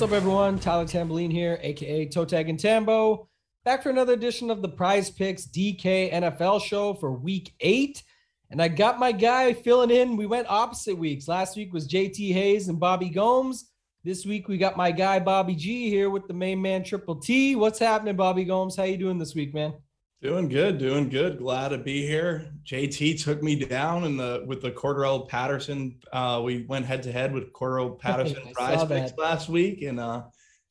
What's up, everyone? Tyler Tamboline here, aka Totag and Tambo, back for another edition of the Prize Picks DK NFL show for week eight. And I got my guy filling in. We went opposite weeks. Last week was JT Hayes and Bobby Gomes. This week we got my guy Bobby G here with the main man Triple T. What's happening, Bobby Gomes? How you doing this week, man? Doing good, doing good. Glad to be here. JT took me down in the with the Cordarrelle Patterson. Uh, we went head to head with Cordarrelle Patterson prize picks last week, and uh,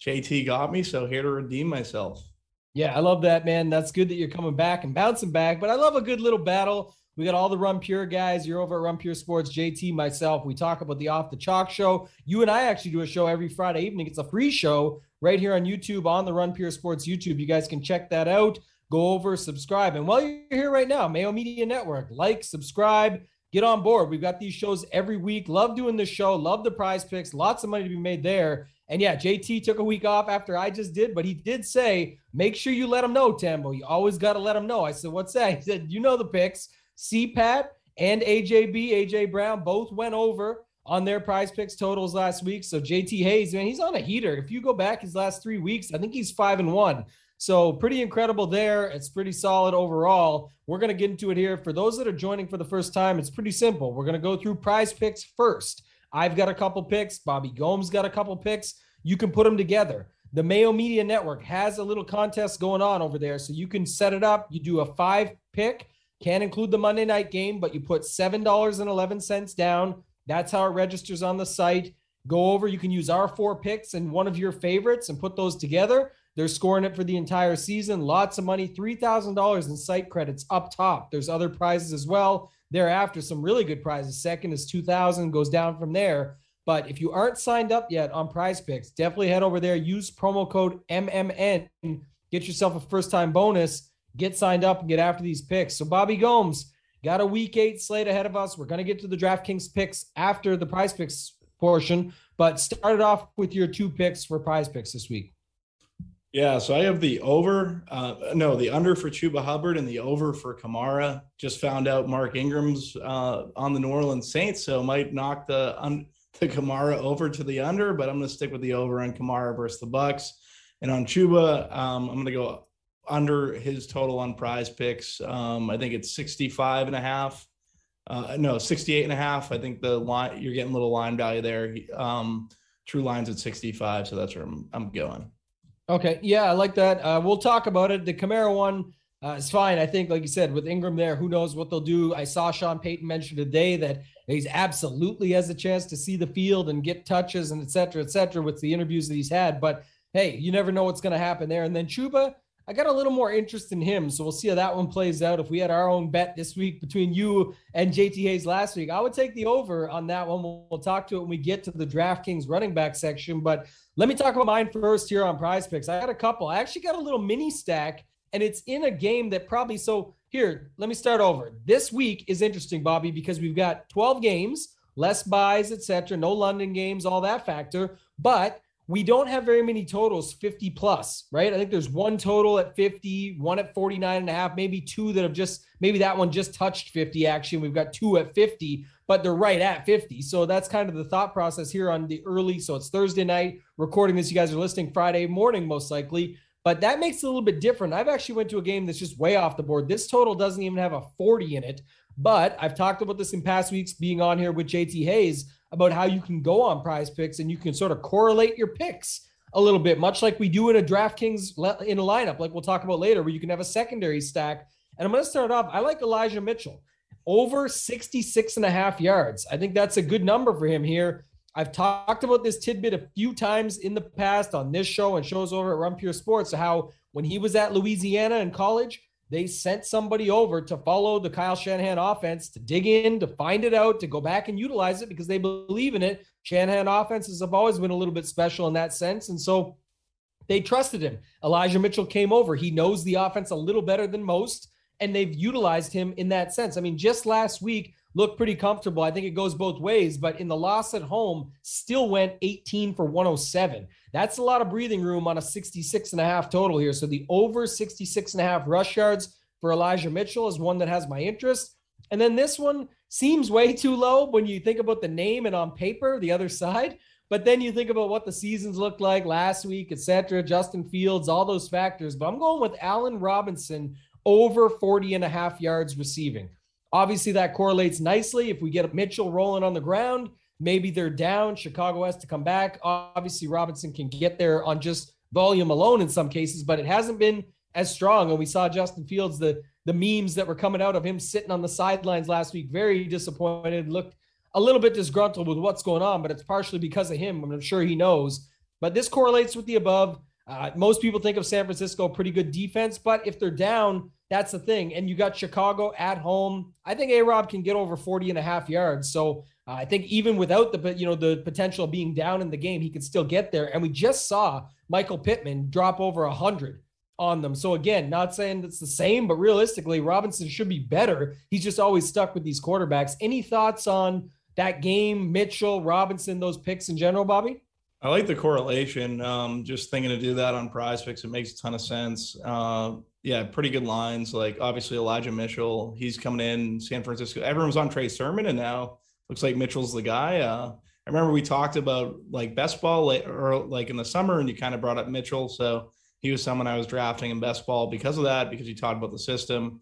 JT got me. So here to redeem myself. Yeah, I love that, man. That's good that you're coming back and bouncing back. But I love a good little battle. We got all the Run Pure guys. You're over at Run Pure Sports, JT, myself. We talk about the Off the Chalk show. You and I actually do a show every Friday evening. It's a free show right here on YouTube on the Run Pure Sports YouTube. You guys can check that out go over, subscribe. And while you're here right now, Mayo Media Network, like, subscribe, get on board. We've got these shows every week. Love doing the show. Love the prize picks. Lots of money to be made there. And yeah, JT took a week off after I just did, but he did say, make sure you let him know, Tambo. You always got to let him know. I said, what's that? He said, you know the picks. CPAT and AJB, AJ Brown, both went over on their prize picks totals last week. So JT Hayes, man, he's on a heater. If you go back his last three weeks, I think he's five and one. So pretty incredible there. It's pretty solid overall. We're going to get into it here. For those that are joining for the first time, it's pretty simple. We're going to go through prize picks first. I've got a couple picks. Bobby Gomes got a couple picks. You can put them together. The Mayo Media Network has a little contest going on over there. So you can set it up. You do a five pick, can't include the Monday night game, but you put $7.11 down. That's how it registers on the site. Go over. You can use our four picks and one of your favorites and put those together. They're scoring it for the entire season. Lots of money, $3,000 in site credits up top. There's other prizes as well. Thereafter, some really good prizes. Second is 2000 goes down from there. But if you aren't signed up yet on prize picks, definitely head over there. Use promo code MMN. Get yourself a first time bonus. Get signed up and get after these picks. So, Bobby Gomes got a week eight slate ahead of us. We're going to get to the DraftKings picks after the prize picks portion, but started off with your two picks for prize picks this week. Yeah, so I have the over, uh, no, the under for Chuba Hubbard and the over for Kamara. Just found out Mark Ingram's uh, on the New Orleans Saints, so might knock the un- the Kamara over to the under, but I'm going to stick with the over on Kamara versus the Bucs. And on Chuba, um, I'm going to go under his total on prize picks. Um, I think it's 65 and a half. Uh, no, 68 and a half. I think the line, you're getting a little line value there. Um, true lines at 65. So that's where I'm, I'm going. Okay, yeah, I like that. Uh, we'll talk about it. The Kamara one uh, is fine. I think, like you said, with Ingram there, who knows what they'll do. I saw Sean Payton mention today that he's absolutely has a chance to see the field and get touches and et cetera, et cetera, with the interviews that he's had. But hey, you never know what's going to happen there. And then Chuba, I got a little more interest in him. So we'll see how that one plays out. If we had our own bet this week between you and JT Hayes last week, I would take the over on that one. We'll, we'll talk to it when we get to the DraftKings running back section. But let me talk about mine first here on prize picks. I got a couple. I actually got a little mini stack, and it's in a game that probably so here, let me start over. This week is interesting, Bobby, because we've got 12 games, less byes, etc., no London games, all that factor. But we don't have very many totals 50 plus, right? I think there's one total at 50, one at 49 and a half, maybe two that have just, maybe that one just touched 50 actually. We've got two at 50, but they're right at 50. So that's kind of the thought process here on the early. So it's Thursday night recording this. You guys are listening Friday morning, most likely, but that makes it a little bit different. I've actually went to a game that's just way off the board. This total doesn't even have a 40 in it, but I've talked about this in past weeks being on here with JT Hayes about how you can go on prize picks and you can sort of correlate your picks a little bit, much like we do in a DraftKings in a lineup, like we'll talk about later, where you can have a secondary stack. And I'm going to start off. I like Elijah Mitchell over 66 and a half yards. I think that's a good number for him here. I've talked about this tidbit a few times in the past on this show and shows over at Pure Sports. How when he was at Louisiana in college, they sent somebody over to follow the Kyle Shanahan offense, to dig in, to find it out, to go back and utilize it because they believe in it. Shanahan offenses have always been a little bit special in that sense. And so they trusted him. Elijah Mitchell came over. He knows the offense a little better than most, and they've utilized him in that sense. I mean, just last week, looked pretty comfortable. I think it goes both ways, but in the loss at home, still went 18 for 107. That's a lot of breathing room on a 66 and a half total here. So the over 66 and a half rush yards for Elijah Mitchell is one that has my interest. And then this one seems way too low when you think about the name and on paper, the other side. But then you think about what the seasons looked like last week, etc. Justin Fields, all those factors. But I'm going with Allen Robinson over 40 and a half yards receiving. Obviously, that correlates nicely. If we get Mitchell rolling on the ground, maybe they're down. Chicago has to come back. Obviously, Robinson can get there on just volume alone in some cases, but it hasn't been as strong. And we saw Justin Fields, the the memes that were coming out of him sitting on the sidelines last week, very disappointed, looked a little bit disgruntled with what's going on, but it's partially because of him. I'm sure he knows. But this correlates with the above. Uh, most people think of San Francisco pretty good defense, but if they're down, that's the thing. And you got Chicago at home. I think A Rob can get over 40 and a half yards. So uh, I think even without the you know the potential of being down in the game, he could still get there. And we just saw Michael Pittman drop over a 100 on them. So again, not saying it's the same, but realistically, Robinson should be better. He's just always stuck with these quarterbacks. Any thoughts on that game, Mitchell, Robinson, those picks in general, Bobby? I like the correlation. Um, just thinking to do that on prize picks, it makes a ton of sense. Uh, yeah, pretty good lines. Like obviously Elijah Mitchell, he's coming in San Francisco. Everyone's on Trey Sermon, and now looks like Mitchell's the guy. Uh, I remember we talked about like best ball or like in the summer, and you kind of brought up Mitchell. So he was someone I was drafting in best ball because of that, because he talked about the system.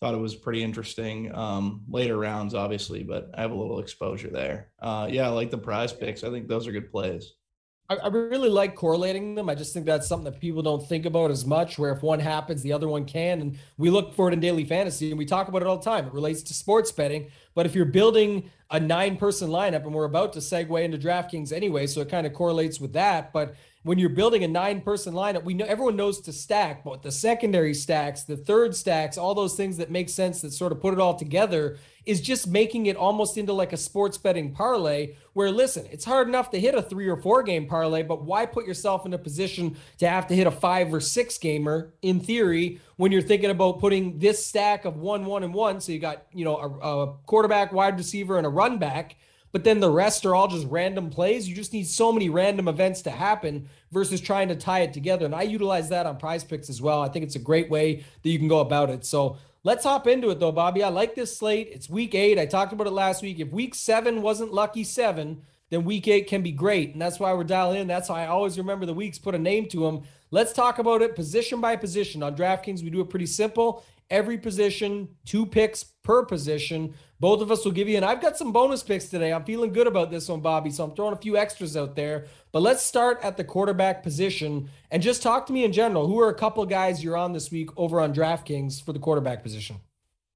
Thought it was pretty interesting. Um, later rounds, obviously, but I have a little exposure there. Uh, yeah, I like the prize picks. I think those are good plays. I, I really like correlating them. I just think that's something that people don't think about as much, where if one happens, the other one can. And we look for it in daily fantasy and we talk about it all the time. It relates to sports betting. But if you're building a nine person lineup, and we're about to segue into DraftKings anyway, so it kind of correlates with that. But when you're building a nine person lineup, we know everyone knows to stack, but the secondary stacks, the third stacks, all those things that make sense that sort of put it all together is just making it almost into like a sports betting parlay where listen, it's hard enough to hit a 3 or 4 game parlay, but why put yourself in a position to have to hit a 5 or 6 gamer in theory when you're thinking about putting this stack of 1 1 and 1 so you got, you know, a, a quarterback, wide receiver and a run back but then the rest are all just random plays. You just need so many random events to happen versus trying to tie it together. And I utilize that on prize picks as well. I think it's a great way that you can go about it. So let's hop into it though, Bobby. I like this slate. It's week eight. I talked about it last week. If week seven wasn't lucky seven, then week eight can be great. And that's why we're dialing in. That's why I always remember the weeks, put a name to them. Let's talk about it position by position. On DraftKings, we do it pretty simple. Every position, two picks per position. Both of us will give you, and I've got some bonus picks today. I'm feeling good about this one, Bobby. So I'm throwing a few extras out there. But let's start at the quarterback position and just talk to me in general. Who are a couple guys you're on this week over on DraftKings for the quarterback position?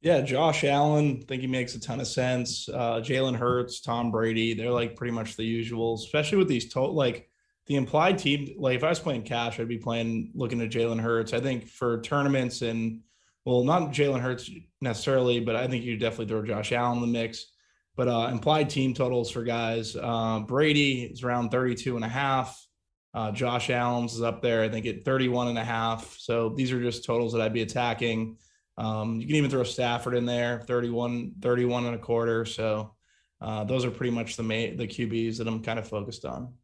Yeah, Josh Allen, I think he makes a ton of sense. Uh, Jalen Hurts, Tom Brady, they're like pretty much the usual, especially with these total like the implied team. Like if I was playing cash, I'd be playing looking at Jalen Hurts. I think for tournaments and well, not Jalen Hurts necessarily, but I think you definitely throw Josh Allen in the mix. But uh, implied team totals for guys, uh, Brady is around 32 and a half. Uh, Josh Allen's is up there, I think at 31 and a half. So these are just totals that I'd be attacking. Um, you can even throw Stafford in there, 31, 31 and a quarter. So uh, those are pretty much the main, the QBs that I'm kind of focused on.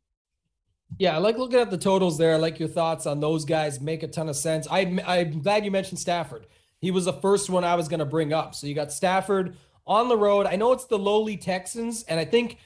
Yeah, I like looking at the totals there. I like your thoughts on those guys. Make a ton of sense. I, I'm glad you mentioned Stafford. He was the first one I was going to bring up. So you got Stafford on the road. I know it's the lowly Texans, and I think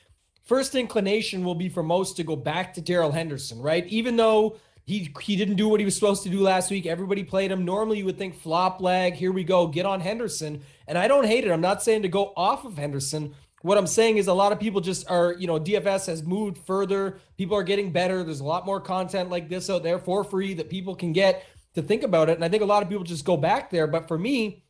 first inclination will be for most to go back to Darrell Henderson, right? Even though he he didn't do what he was supposed to do last week, everybody played him. Normally, you would think flop leg. Here we go, get on Henderson, and I don't hate it. I'm not saying to go off of Henderson. What I'm saying is a lot of people just are, you know, DFS has moved further. People are getting better. There's a lot more content like this out there for free that people can get to think about it. And I think a lot of people just go back there. But for me,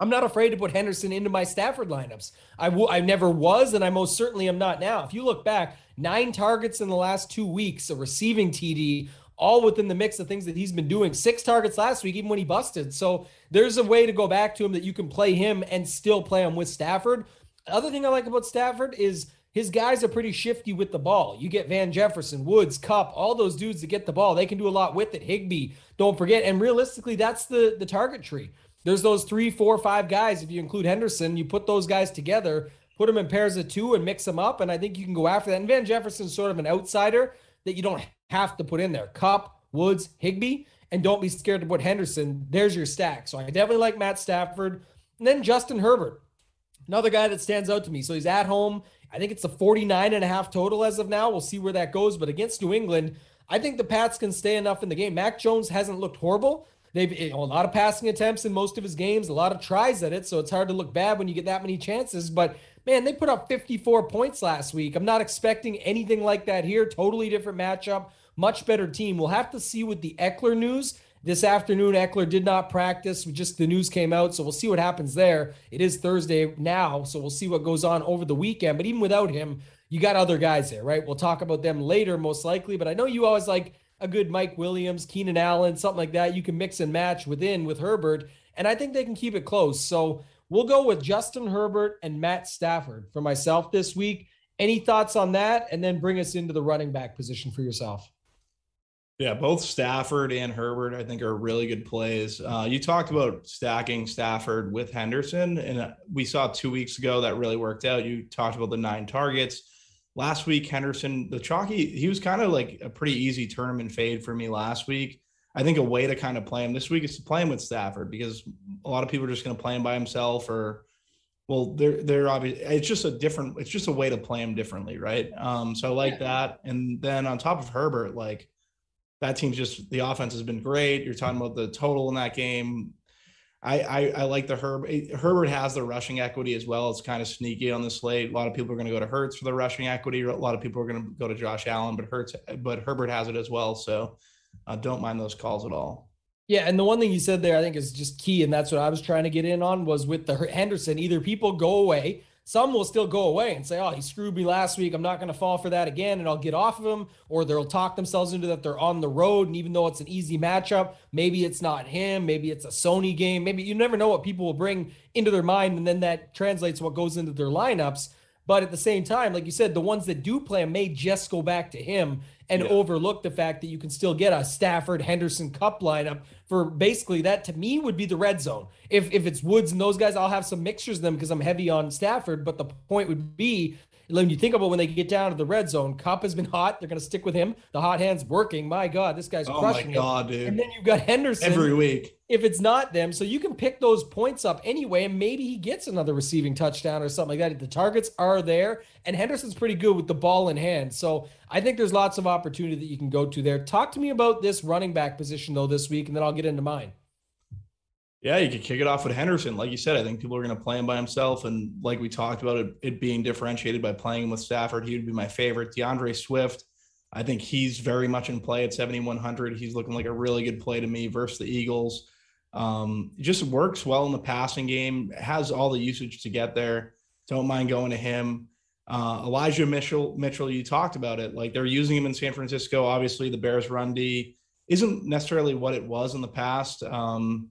I'm not afraid to put Henderson into my Stafford lineups. I w- I never was, and I most certainly am not now. If you look back, nine targets in the last two weeks, a receiving TD, all within the mix of things that he's been doing. Six targets last week, even when he busted. So there's a way to go back to him that you can play him and still play him with Stafford. The other thing I like about Stafford is his guys are pretty shifty with the ball. You get Van Jefferson, Woods, Kupp, all those dudes that get the ball. They can do a lot with it. Higbee, don't forget. And realistically, that's the the target tree. There's those three, four, five guys. If you include Henderson, you put those guys together, put them in pairs of two, and mix them up. And I think you can go after that. And Van Jefferson's sort of an outsider that you don't have to put in there. Kupp, Woods, Higbee, and don't be scared to put Henderson. There's your stack. So I definitely like Matt Stafford. And then Justin Herbert, another guy that stands out to me. So he's at home I think it's a 49 and a half total as of now. We'll see where that goes. But against New England, I think the Pats can stay enough in the game. Mac Jones hasn't looked horrible. They've you know, a lot of passing attempts in most of his games, a lot of tries at it. So it's hard to look bad when you get that many chances. But man, they put up 54 points last week. I'm not expecting anything like that here. Totally different matchup, much better team. We'll have to see with the Ekeler news. This afternoon, Ekeler did not practice. We Just the news came out, so we'll see what happens there. It is Thursday now, so we'll see what goes on over the weekend. But even without him, you got other guys there, right? We'll talk about them later, most likely. But I know you always like a good Mike Williams, Keenan Allen, something like that. You can mix and match within with Herbert, and I think they can keep it close. So we'll go with Justin Herbert and Matt Stafford for myself this week. Any thoughts on that? And then bring us into the running back position for yourself. Yeah, both Stafford and Herbert, I think, are really good plays. Uh, you talked about stacking Stafford with Henderson, and uh, we saw two weeks ago that really worked out. You talked about the nine targets. Last week, Henderson, the chalky, he was kind of like a pretty easy tournament fade for me last week. I think a way to kind of play him this week is to play him with Stafford because a lot of people are just going to play him by himself or well, they're they're obvious. It's just a different. It's just a way to play him differently, right? Um, so I like yeah. that. And then on top of Herbert, like that team's just the offense has been great. You're talking about the total in that game. I, I, I like the Herb. Herbert has the rushing equity as well. It's kind of sneaky on the slate. A lot of people are going to go to Hurts for the rushing equity. A lot of people are going to go to Josh Allen, but Hurts, but Herbert has it as well. So uh, don't mind those calls at all. Yeah, and the one thing you said there, I think, is just key, and that's what I was trying to get in on was with the Henderson. Either people go away some will still go away and say, oh, he screwed me last week. I'm not going to fall for that again. And I'll get off of him. Or they'll talk themselves into that they're on the road. And even though it's an easy matchup, maybe it's not him. Maybe it's a Sony game. Maybe you never know what people will bring into their mind. And then that translates what goes into their lineups. But at the same time, like you said, the ones that do play him may just go back to him and yeah. overlook the fact that you can still get a Stafford Henderson Kupp lineup for basically that to me would be the red zone. If if it's Woods and those guys, I'll have some mixtures of them because I'm heavy on Stafford. But the point would be when you think about when they get down to the red zone, Kupp has been hot. They're going to stick with him. The hot hand's working. My God, this guy's oh crushing my God, it. dude. And then you've got Henderson every week. If it's not them, so you can pick those points up anyway, and maybe he gets another receiving touchdown or something like that. The targets are there, and Henderson's pretty good with the ball in hand. So I think there's lots of opportunity that you can go to there. Talk to me about this running back position though this week, and then I'll get into mine. Yeah, you could kick it off with Henderson. Like you said, I think people are going to play him by himself. And like we talked about it, it being differentiated by playing him with Stafford, he would be my favorite. D'Andre Swift, I think he's very much in play at 7,100. He's looking like a really good play to me versus the Eagles. Um, just works well in the passing game, has all the usage to get there. Don't mind going to him. Uh, Elijah Mitchell, Mitchell, you talked about it. Like they're using him in San Francisco. Obviously, the Bears run D isn't necessarily what it was in the past. Um,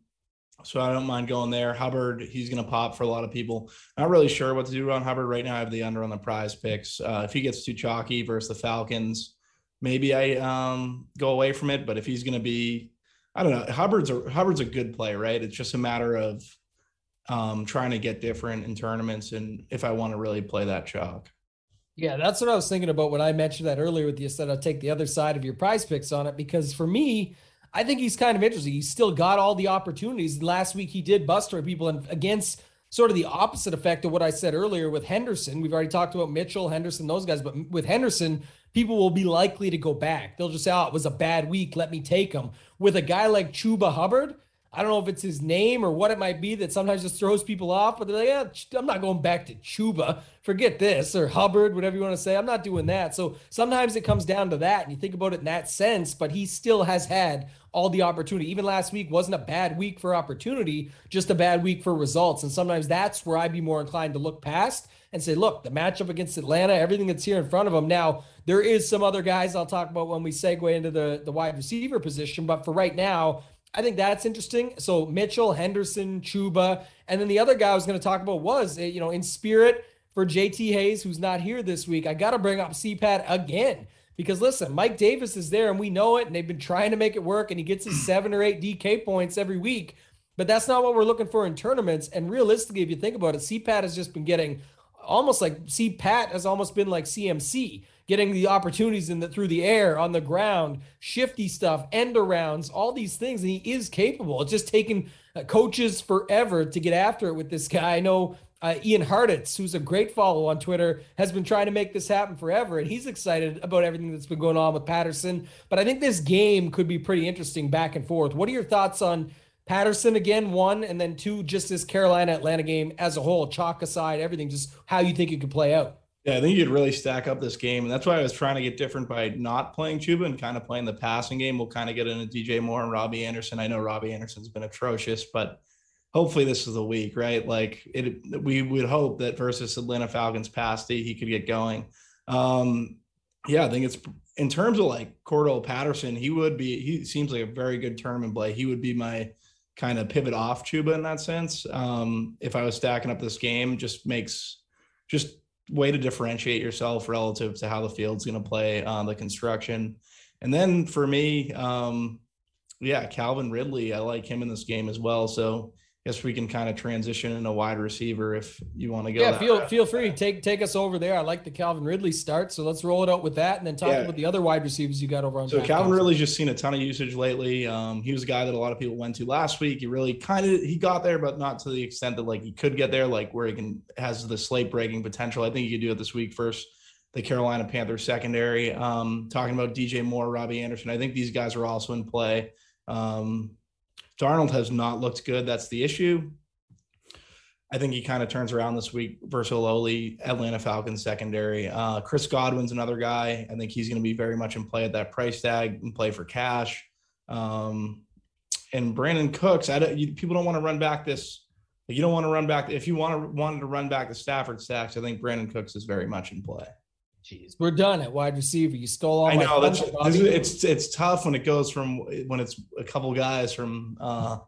so I don't mind going there. Hubbard, he's going to pop for a lot of people. Not really sure what to do on Hubbard right now. I have the under on the prize picks. Uh, if he gets too chalky versus the Falcons, maybe I um, go away from it. But if he's going to be, I don't know. Hubbard's a Hubbard's a good play, right? It's just a matter of um, trying to get different in tournaments, and if I want to really play that chalk. Yeah, that's what I was thinking about when I mentioned that earlier with you. Said I'll take the other side of your prize picks on it because for me I think he's kind of interesting. He's still got all the opportunities. Last week he did bust buster people and against sort of the opposite effect of what I said earlier with Henderson. We've already talked about Mitchell, Henderson, those guys, but with Henderson, people will be likely to go back. They'll just say, "Oh, it was a bad week. Let me take him." With a guy like Chuba Hubbard, I don't know if it's his name or what it might be that sometimes just throws people off, but they're like, yeah, I'm not going back to Chuba. Forget this or Hubbard, whatever you want to say. I'm not doing that. So sometimes it comes down to that. And you think about it in that sense, but he still has had all the opportunity. Even last week wasn't a bad week for opportunity, just a bad week for results. And sometimes that's where I'd be more inclined to look past and say, look, the matchup against Atlanta, everything that's here in front of them. Now, there is some other guys I'll talk about when we segue into the, the wide receiver position. But for right now, I think that's interesting. So Mitchell, Henderson, Chuba, and then the other guy I was going to talk about was, eh, you know, in spirit for JT Hayes, who's not here this week. I got to bring up CPAT again because listen, Mike Davis is there and we know it, and they've been trying to make it work, and he gets his seven or eight DK points every week. But that's not what we're looking for in tournaments. And realistically, if you think about it, CPAT has just been getting almost like CPAT has almost been like CMC getting the opportunities in the through the air, on the ground, shifty stuff, end arounds, all these things. And he is capable. It's just taken uh, coaches forever to get after it with this guy. I know uh, Ian Hartitz, who's a great follow on Twitter, has been trying to make this happen forever, and he's excited about everything that's been going on with Patterson. But I think this game could be pretty interesting back and forth. What are your thoughts on Patterson again, one, and then two, just this Carolina Atlanta game as a whole, chalk aside, everything, just how you think it could play out? Yeah, I think you'd really stack up this game. And that's why I was trying to get different by not playing Chuba and kind of playing the passing game. We'll kind of get into DJ Moore and Robbie Anderson. I know Robbie Anderson's been atrocious, but hopefully this is the week, right? Like it, we would hope that versus Atlanta Falcons past he could get going. Um, yeah, I think it's in terms of like Cordell Patterson, he would be, he seems like a very good tournament play. He would be my kind of pivot off Chuba in that sense. Um, if I was stacking up this game, just makes just way to differentiate yourself relative to how the field's going to play on the construction. And then for me, um, yeah, Calvin Ridley, I like him in this game as well. So guess we can kind of transition in a wide receiver if you want to go. Yeah, feel feel free take take us over there. I like the Calvin Ridley start, so let's roll it out with that, and then talk yeah. about the other wide receivers you got over on. So Calvin Ridley's just seen a ton of usage lately. Um, he was a guy that a lot of people went to last week. He really kind of he got there, but not to the extent that like he could get there, like where he can has the slate breaking potential. I think he could do it this week first. The Carolina Panthers secondary. Um, talking about DJ Moore, Robbie Anderson. I think these guys are also in play. Um, Darnold has not looked good. That's the issue. I think he kind of turns around this week versus lowly Atlanta Falcons secondary. Uh, Chris Godwin's another guy. I think he's going to be very much in play at that price tag and play for cash. Um, and Brandin Cooks, I don't, you, people don't want to run back this. You don't want to run back. If you want to wanted to run back the Stafford stacks, I think Brandin Cooks is very much in play. Jeez, we're done at wide receiver. You stole all. I know that's it's it's tough when it goes from when it's a couple guys from uh,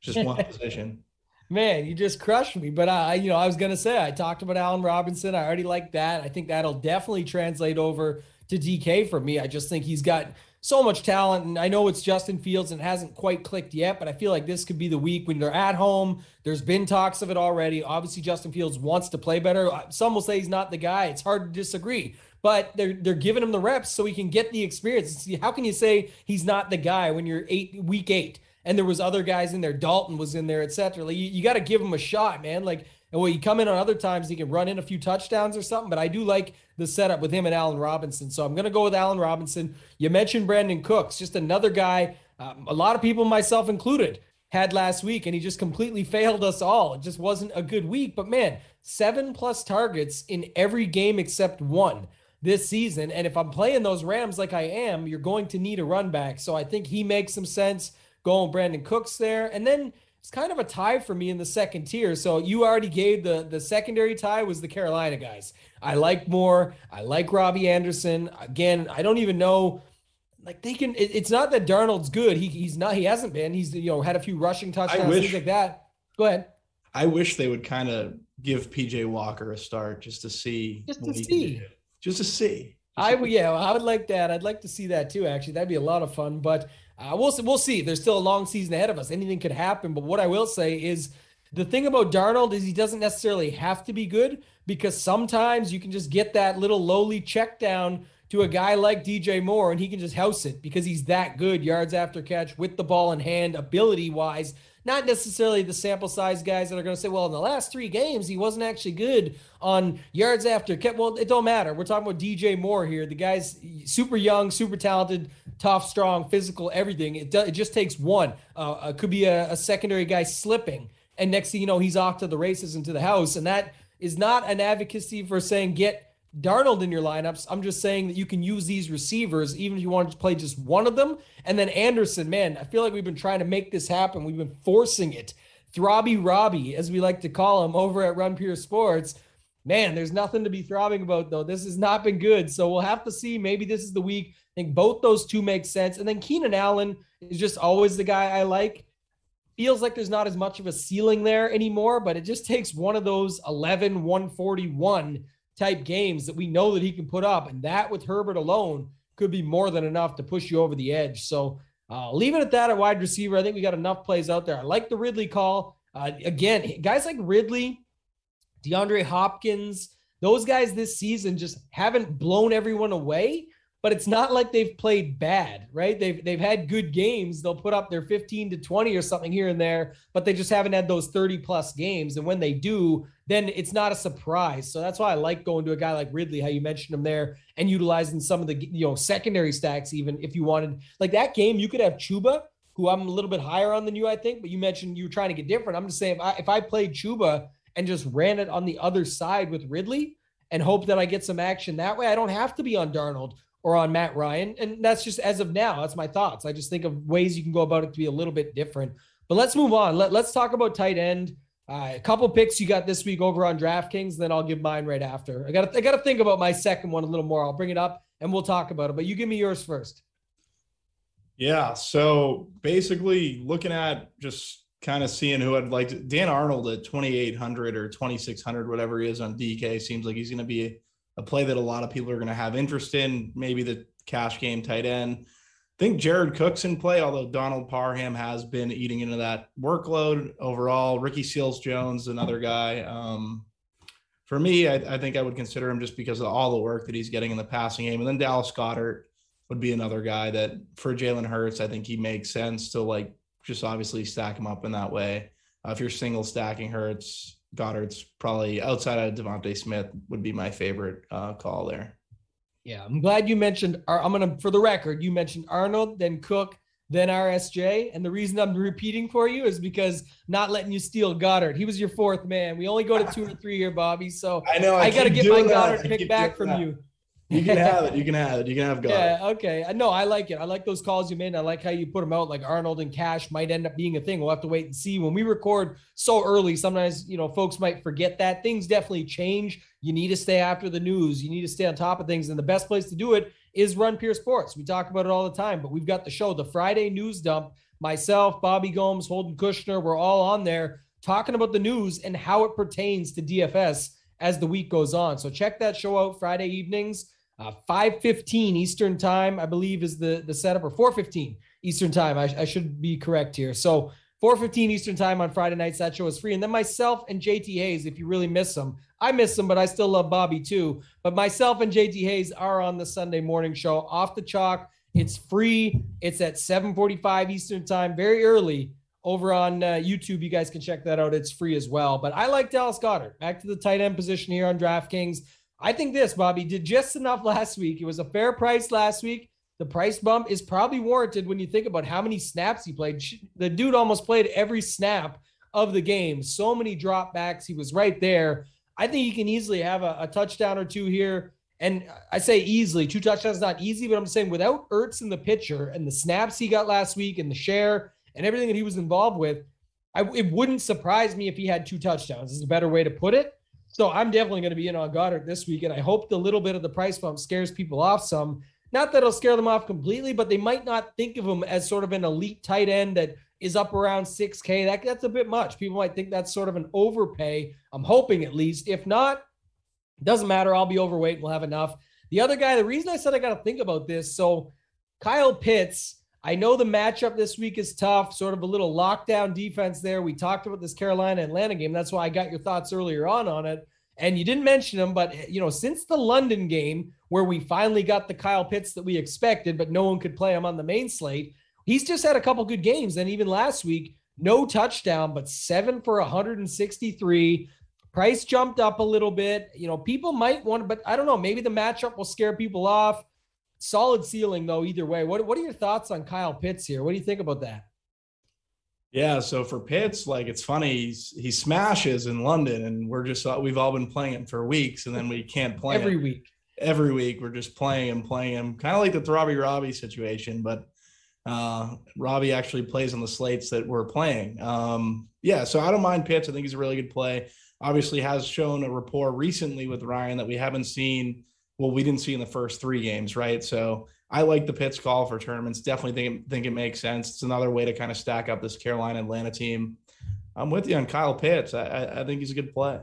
just one position. Man, you just crushed me. But I, you know, I was gonna say I talked about Allen Robinson. I already like that. I think that'll definitely translate over to DK for me. I just think he's got so much talent. And I know it's Justin Fields and it hasn't quite clicked yet, but I feel like this could be the week when they're at home. There's been talks of it already. Obviously, Justin Fields wants to play better. Some will say he's not the guy. It's hard to disagree. But they're they're giving him the reps so he can get the experience. How can you say he's not the guy when you're eight week eight and there was other guys in there? Dalton was in there, etc. Like you, you got to give him a shot, man. Like and when you come in on other times, he can run in a few touchdowns or something. But I do like the setup with him and Allen Robinson. So I'm going to go with Allen Robinson. You mentioned Brandin Cooks, just another guy, um, a lot of people, myself included, had last week, and he just completely failed us all. It just wasn't a good week. But man, seven plus targets in every game except one this season. And if I'm playing those Rams like I am, you're going to need a run back. So I think he makes some sense going Brandin Cooks there. And then it's kind of a tie for me in the second tier. So you already gave the the secondary tie was the Carolina guys. I like Moore. I like Robbie Anderson. Again, I don't even know. Like they can. It, it's not that Darnold's good. He he's not. He hasn't been. He's you know had a few rushing touchdowns, wish, things like that. Go ahead. I wish they would kind of give PJ Walker a start just to see. Just to see. Just to see. I would yeah, I would like that. I'd like to see that too. Actually, that'd be a lot of fun. But uh, we'll we'll see. There's still a long season ahead of us. Anything could happen. But what I will say is the thing about Darnold is he doesn't necessarily have to be good because sometimes you can just get that little lowly check down to a guy like DJ Moore and he can just house it because he's that good yards after catch with the ball in hand, ability wise not necessarily the sample size guys that are going to say, well, in the last three games, he wasn't actually good on yards after. Well, it don't matter. We're talking about DJ Moore here. The guy's super young, super talented, tough, strong, physical, everything. It, do, it just takes one. Uh, it could be a, a secondary guy slipping. And next thing you know, he's off to the races into the house. And that is not an advocacy for saying get Darnold in your lineups. I'm just saying that you can use these receivers even if you want to play just one of them. And then Anderson, man, I feel like we've been trying to make this happen. We've been forcing it. Throbby Robbie, as we like to call him over at Run Pure Sports. Man, there's nothing to be throbbing about though. This has not been good. So we'll have to see. Maybe this is the week. I think both those two make sense. And then Keenan Allen is just always the guy I like. Feels like there's not as much of a ceiling there anymore, but it just takes one of those 11, 141 type games that we know that he can put up. And that with Herbert alone could be more than enough to push you over the edge. So uh, leave it at that at wide receiver. I think we got enough plays out there. I like the Ridley call. Uh, again, guys like Ridley, DeAndre Hopkins, those guys this season just haven't blown everyone away but it's not like they've played bad, right? They've they've had good games. They'll put up their 15 to 20 or something here and there, but they just haven't had those 30 plus games. And when they do, then it's not a surprise. So that's why I like going to a guy like Ridley, how you mentioned him there, and utilizing some of the you know secondary stacks. Even if you wanted like that game, you could have Chuba, who I'm a little bit higher on than you, I think. But you mentioned you were trying to get different. I'm just saying if I if I played Chuba and just ran it on the other side with Ridley and hope that I get some action that way, I don't have to be on Darnold or on Matt Ryan. And that's just as of now. That's my thoughts. I just think of ways you can go about it to be a little bit different. But let's move on. Let, let's talk about tight end. Uh, a couple picks you got this week over on DraftKings, then I'll give mine right after. I got I got to think about my second one a little more. I'll bring it up and we'll talk about it. But you give me yours first. Yeah. So basically, looking at just kind of seeing who I'd like to. Dan Arnold at 2,800 or 2,600, whatever he is on DK, seems like he's going to be a play that a lot of people are going to have interest in. Maybe the cash game tight end think Jared Cook's in play, although Donald Parham has been eating into that workload overall. Ricky Seals Jones, another guy. Um, for me, I, I, think I would consider him just because of all the work that he's getting in the passing game. And then Dallas Goedert would be another guy that for Jalen Hurts, I think he makes sense to like just obviously stack him up in that way. Uh, if you're single stacking Hurts, Goedert's probably outside of DeVonta Smith would be my favorite uh, call there. Yeah, I'm glad you mentioned. I'm gonna, for the record, you mentioned Arnold, then Cook, then RSJ, and the reason I'm repeating for you is because not letting you steal Goedert. He was your fourth man. We only go to two or three here, Bobby. So I know I, I got to get my Goedert pick back from that. you. You can have it. You can have it. You can have God. Yeah. Okay. No, I like it. I like those calls you made. I like how you put them out. Like Arnold and Cash might end up being a thing. We'll have to wait and see. When we record so early, sometimes you know folks might forget that things definitely change. You need to stay after the news. You need to stay on top of things, and the best place to do it is Run Pure Sports. We talk about it all the time, but we've got the show, the Friday News Dump. Myself, Bobby Gomes, Holden Kushner, we're all on there talking about the news and how it pertains to DFS as the week goes on. So check that show out Friday evenings. Uh, 5:15 Eastern time, I believe, is the the setup, or 4:15 Eastern time. I, I should be correct here. So 4:15 Eastern time on Friday nights. That show is free. And then myself and JT Hayes, if you really miss them, I miss them, but I still love Bobby too. But myself and JT Hayes are on the Sunday morning show off the chalk. It's free. It's at 7:45 Eastern time, very early over on uh, YouTube. You guys can check that out. It's free as well. But I like Dallas Goedert. Back to the tight end position here on DraftKings. I think this, Bobby, did just enough last week. It was a fair price last week. The price bump is probably warranted when you think about how many snaps he played. The dude almost played every snap of the game. So many dropbacks. He was right there. I think he can easily have a, a touchdown or two here. And I say easily, two touchdowns not easy, but I'm saying without Ertz in the pitcher and the snaps he got last week and the share and everything that he was involved with, I, it wouldn't surprise me if he had two touchdowns. Is a better way to put it. So I'm definitely going to be in on Goedert this week, and I hope the little bit of the price bump scares people off some. Not that it'll scare them off completely, but they might not think of him as sort of an elite tight end that is up around 6K. That, that's a bit much. People might think that's sort of an overpay. I'm hoping at least. If not, doesn't matter. I'll be overweight. We'll have enough. The other guy, the reason I said I got to think about this. So Kyle Pitts, I know the matchup this week is tough, sort of a little lockdown defense there. We talked about this Carolina Atlanta game. That's why I got your thoughts earlier on on it. And you didn't mention them, but eh, you know, since the London game where we finally got the Kyle Pitts that we expected, but no one could play him on the main slate, he's just had a couple good games. And even last week, no touchdown, but seven for 163. Price jumped up a little bit. You know, people might want, but I don't know. Maybe the matchup will scare people off. Solid ceiling though, either way. What what are your thoughts on Kyle Pitts here? What do you think about that? Yeah, so for Pitts, like it's funny, he's, he smashes in London, and we're just we've all been playing him for weeks, and then we can't play every him. week. Every week, we're just playing him, playing him, kind of like the Robbie Robbie situation, but uh, Robbie actually plays on the slates that we're playing. Um, yeah, so I don't mind Pitts. I think he's a really good play. Obviously, has shown a rapport recently with Ryan that we haven't seen well, we didn't see in the first three games, right? So I like the Pitts call for tournaments. Definitely think think it makes sense. It's another way to kind of stack up this Carolina Atlanta team. I'm with you on Kyle Pitts. I, I think he's a good play.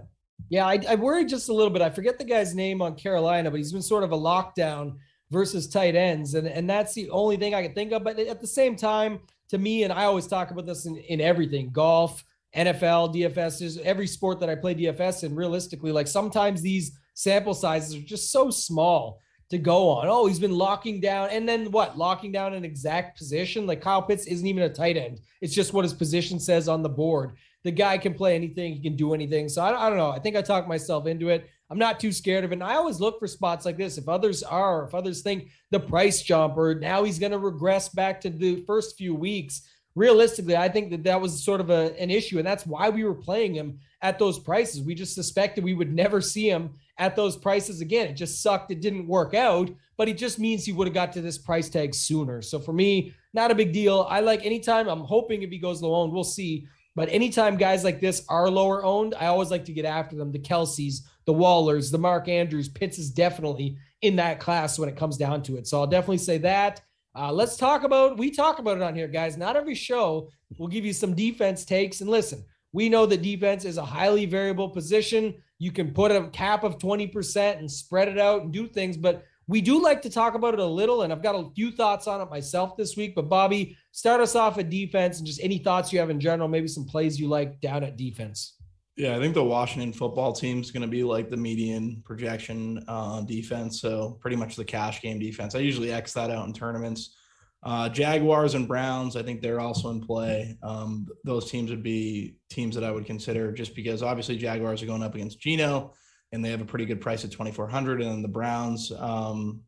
Yeah, I, I worry just a little bit. I forget the guy's name on Carolina, but he's been sort of a lockdown versus tight ends, and and that's the only thing I can think of. But at the same time, to me, and I always talk about this in, in everything golf, NFL, DFS, every sport that I play DFS and Realistically, like sometimes these sample sizes are just so small to go on. Oh, he's been locking down. And then what? Locking down an exact position. Like Kyle Pitts isn't even a tight end. It's just what his position says on the board. the guy can play anything, he can do anything. So I, I don't know. I think I talked myself into it. I'm not too scared of it. And I always look for spots like this. If others are, if others think the price jump or now he's going to regress back to the first few weeks, realistically, I think that that was sort of a, an issue. And that's why we were playing him at those prices. We just suspected we would never see him at those prices again. It just sucked. It didn't work out, but it just means he would have got to this price tag sooner. So for me, not a big deal. I like anytime I'm hoping if he goes low owned, we'll see. But anytime guys like this are lower owned, I always like to get after them. The Kelces, the Wallers, the Mark Andrews, Pitts is definitely in that class when it comes down to it. So I'll definitely say that. Uh, let's talk about, we talk about it on here, guys. Not every show will give you some defense takes. And listen, we know that defense is a highly variable position. You can put a cap of 20% and spread it out and do things, but we do like to talk about it a little, and I've got a few thoughts on it myself this week. But Bobby, start us off at defense and just any thoughts you have in general, maybe some plays you like down at defense. Yeah, I think the Washington football team is going to be like the median projection uh, defense. So pretty much the cash game defense. I usually X that out in tournaments. Uh, Jaguars and Browns, I think they're also in play. Um, those teams would be teams that I would consider just because obviously Jaguars are going up against Geno and they have a pretty good price at 2400 and then the browns um,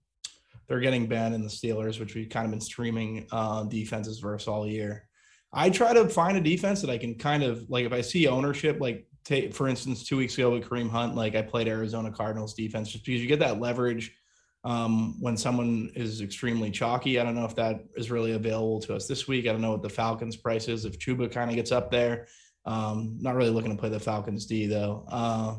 they're getting Ben and the steelers which we've kind of been streaming uh, defenses versus all year i try to find a defense that i can kind of like if i see ownership like for instance two weeks ago with kareem hunt like i played arizona cardinals defense just because you get that leverage um, when someone is extremely chalky. I don't know if that is really available to us this week. I don't know what the Falcons price is. If Chuba kind of gets up there, um, not really looking to play the Falcons D though. Uh,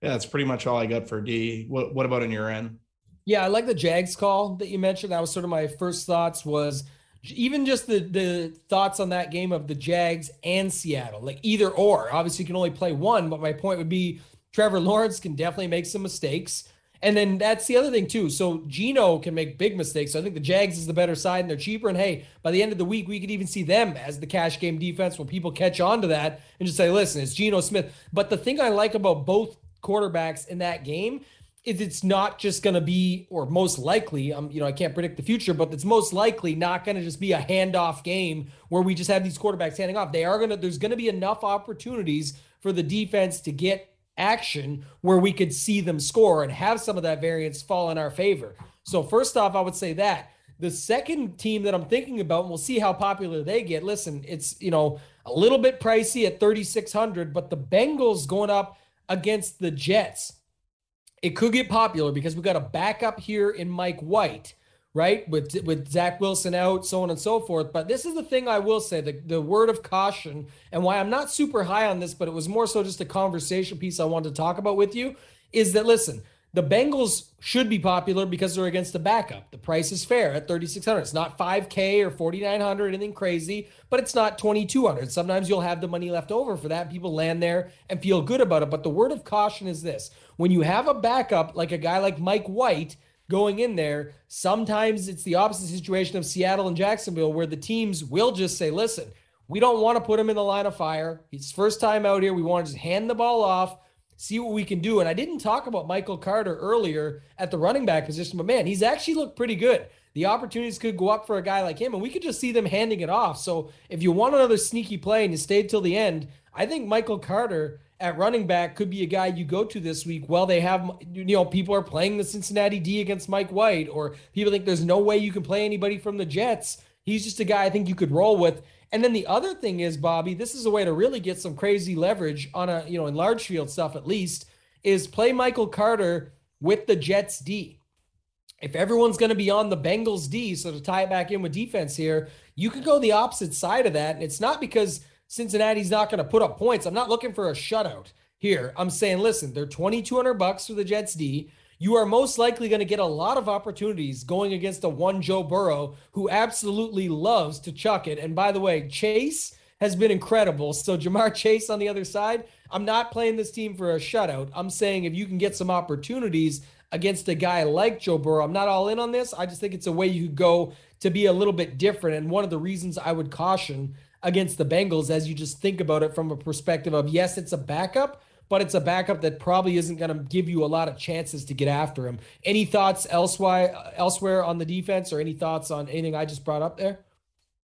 yeah, that's pretty much all I got for D. What what about in your end? Yeah, I like the Jags call that you mentioned. That was sort of my first thoughts was even just the the thoughts on that game of the Jags and Seattle, like either or. Obviously, you can only play one, but my point would be Trevor Lawrence can definitely make some mistakes. And then that's the other thing too. So Geno can make big mistakes. So I think the Jags is the better side and they're cheaper. And hey, by the end of the week, we could even see them as the cash game defense where people catch on to that and just say, listen, it's Geno Smith. But the thing I like about both quarterbacks in that game is it's not just going to be, or most likely, um, you know, I can't predict the future, but it's most likely not going to just be a handoff game where we just have these quarterbacks handing off. They are going to, there's going to be enough opportunities for the defense to get action where we could see them score and have some of that variance fall in our favor. So, first off, I would say that. The second team that I'm thinking about, and we'll see how popular they get. Listen, it's, you know, a little bit pricey at 3,600, but the Bengals going up against the Jets. It could get popular because we got a backup here in Mike White, right? With with Zach Wilson out, so on and so forth. But this is the thing I will say: the, the word of caution, and why I'm not super high on this, but it was more so just a conversation piece I wanted to talk about with you, is that listen, the Bengals should be popular because they're against a backup. The price is fair at 3600. It's not 5k or 4900 anything crazy, but it's not 2200. Sometimes you'll have the money left over for that. People land there and feel good about it, but the word of caution is this. When you have a backup like a guy like Mike White going in there, sometimes it's the opposite situation of Seattle and Jacksonville where the teams will just say, "Listen, we don't want to put him in the line of fire. He's first time out here. We want to just hand the ball off see what we can do. And I didn't talk about Michael Carter earlier at the running back position, but man, he's actually looked pretty good. The opportunities could go up for a guy like him, and we could just see them handing it off. So if you want another sneaky play and you stayed till the end, I think Michael Carter at running back could be a guy you go to this week Well, they have, you know, people are playing the Cincinnati D against Mike White, or people think there's no way you can play anybody from the Jets. He's just a guy I think you could roll with. And then the other thing is, Bobby, this is a way to really get some crazy leverage on a, you know, in large field stuff at least, is play Michael Carter with the Jets D. If everyone's going to be on the Bengals D, so to tie it back in with defense here, you could go the opposite side of that. And it's not because Cincinnati's not going to put up points. I'm not looking for a shutout here. I'm saying, listen, they're 2200 bucks for the Jets D you are most likely going to get a lot of opportunities going against a one Joe Burrow who absolutely loves to chuck it. And by the way, Chase has been incredible. So Ja'Marr Chase on the other side, I'm not playing this team for a shutout. I'm saying if you can get some opportunities against a guy like Joe Burrow, I'm not all in on this. I just think it's a way you could go to be a little bit different. And one of the reasons I would caution against the Bengals as you just think about it from a perspective of yes, it's a backup, but it's a backup that probably isn't going to give you a lot of chances to get after him. Any thoughts elsewhere elsewhere on the defense or any thoughts on anything I just brought up there?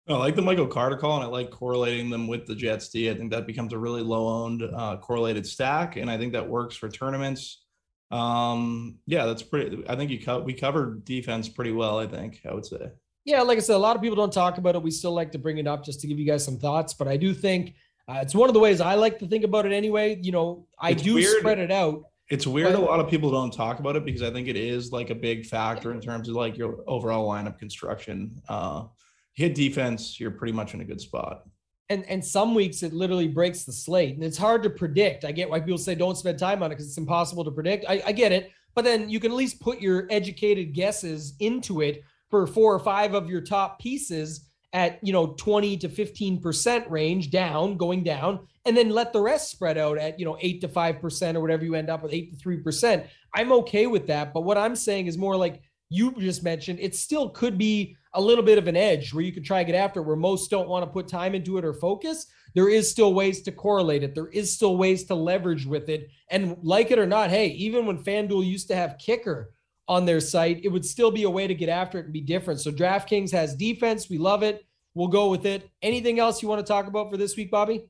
I like the Michael Carter call, and I like correlating them with the Jets D. I think that becomes a really low owned uh, correlated stack, and I think that works for tournaments. Um, yeah, that's pretty. I think you co- we covered defense pretty well. I think I would say. Yeah, like I said, a lot of people don't talk about it. We still like to bring it up just to give you guys some thoughts, but I do think uh, it's one of the ways I like to think about it anyway. You know, I It's do weird. spread it out. It's weird. But- a lot of people don't talk about it because I think it is like a big factor in terms of like your overall lineup construction. Uh, hit defense, you're pretty much in a good spot. and and some weeks it literally breaks the slate and it's hard to predict i get why people say don't spend time on it because it's impossible to predict I, I get it but then you can at least put your educated guesses into it for four or five of your top pieces at you know 20 to 15 percent range down going down and then let the rest spread out at you know 8 to 5 percent or whatever you end up with 8 to 3 percent i'm okay with that but what i'm saying is more like you just mentioned it still could be a little bit of an edge where you could try to get after it, where most don't want to put time into it or focus. There is still ways to correlate it. There is still ways to leverage with it. And like it or not, hey, even when FanDuel used to have kicker on their site, it would still be a way to get after it and be different. So DraftKings has defense. We love it. We'll go with it. Anything else you want to talk about for this week, Bobby?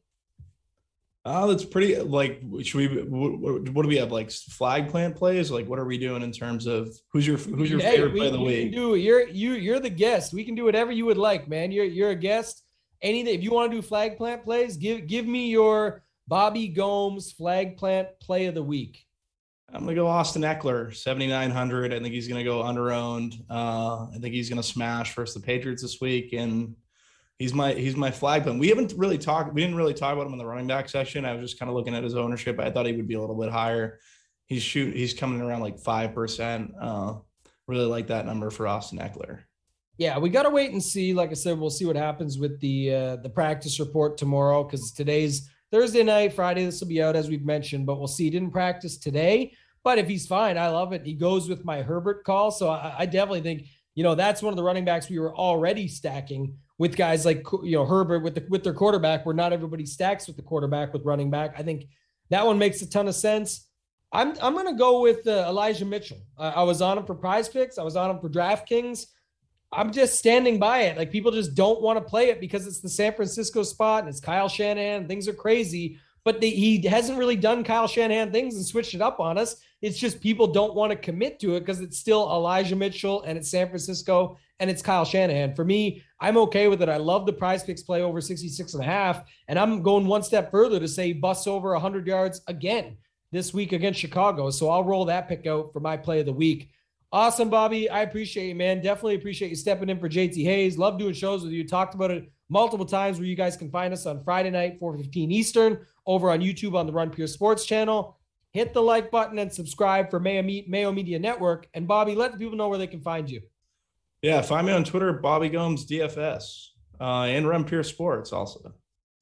Oh, that's pretty. Like, should we? What, what do we have? Like flag plant plays? Like, what are we doing in terms of who's your who's your Hey, favorite we- play of the week? Do. You're you you're the guest. We can do whatever you would like, man. You're you're a guest. Anything if you want to do flag plant plays, give give me your Bobby Gomes flag plant play of the week. I'm gonna go Austin Ekeler, 7,900. I think he's gonna go underowned. Uh, I think he's gonna smash versus the Patriots this week, and he's my he's my flag plant. We haven't really talked. We didn't really talk about him in the running back section. I was just kind of looking at his ownership. I thought he would be a little bit higher. He's shoot. He's coming around like five percent. Uh, really like that number for Austin Ekeler. Yeah, we gotta wait and see. Like I said, we'll see what happens with the uh, the practice report tomorrow because today's Thursday night, Friday. This will be out as we've mentioned, but we'll see. He didn't practice today, but if he's fine, I love it. He goes with my Herbert call, so I, I definitely think you know that's one of the running backs we were already stacking with guys like you know Herbert with the with their quarterback, where not everybody stacks with the quarterback with running back. I think that one makes a ton of sense. I'm I'm gonna go with uh, Elijah Mitchell. Uh, I was on him for Prize Picks. I was on him for DraftKings. I'm just standing by it. Like people just don't want to play it because it's the San Francisco spot and it's Kyle Shanahan. Things are crazy, but they, he hasn't really done Kyle Shanahan things and switched it up on us. It's just people don't want to commit to it because it's still Elijah Mitchell and it's San Francisco and it's Kyle Shanahan. For me, I'm okay with it. I love the prize picks play over 66 and a half. And I'm going one step further to say busts over 100 yards again this week against Chicago. So I'll roll that pick out for my play of the week. Awesome, Bobby. I appreciate you, man. Definitely appreciate you stepping in for JT Hayes. Love doing shows with you. Talked about it multiple times where you guys can find us on Friday night, 4:15 Eastern, over on YouTube on the Run Pure Sports channel. Hit the like button and subscribe for Mayo, Me- Mayo Media Network. And Bobby, let the people know where they can find you. Yeah, find me on Twitter, Bobby Gomes DFS, uh, and Run Pure Sports also.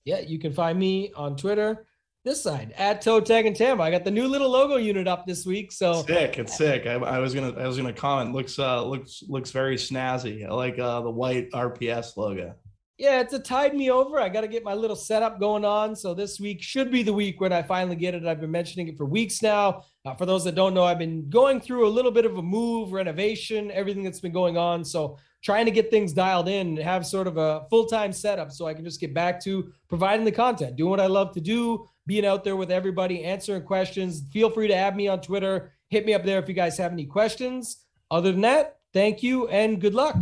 Yeah, you can find me on Twitter. This side at Toe Tag and Tamba. I got the new little logo unit up this week. So Sick, it's sick. I, I was gonna I was gonna comment. Looks uh looks looks very snazzy. I like uh the white RPS logo. yeah, it's a tide me over. I got to get my little setup going on. So this week should be the week when I finally get it. I've been mentioning it for weeks now. Uh, for those that don't know, I've been going through a little bit of a move, renovation, everything that's been going on. So trying to get things dialed in and have sort of a full time setup so I can just get back to providing the content, doing what I love to do, being out there with everybody, answering questions. Feel free to add me on Twitter. Hit me up there if you guys have any questions. Other than that, thank you and good luck.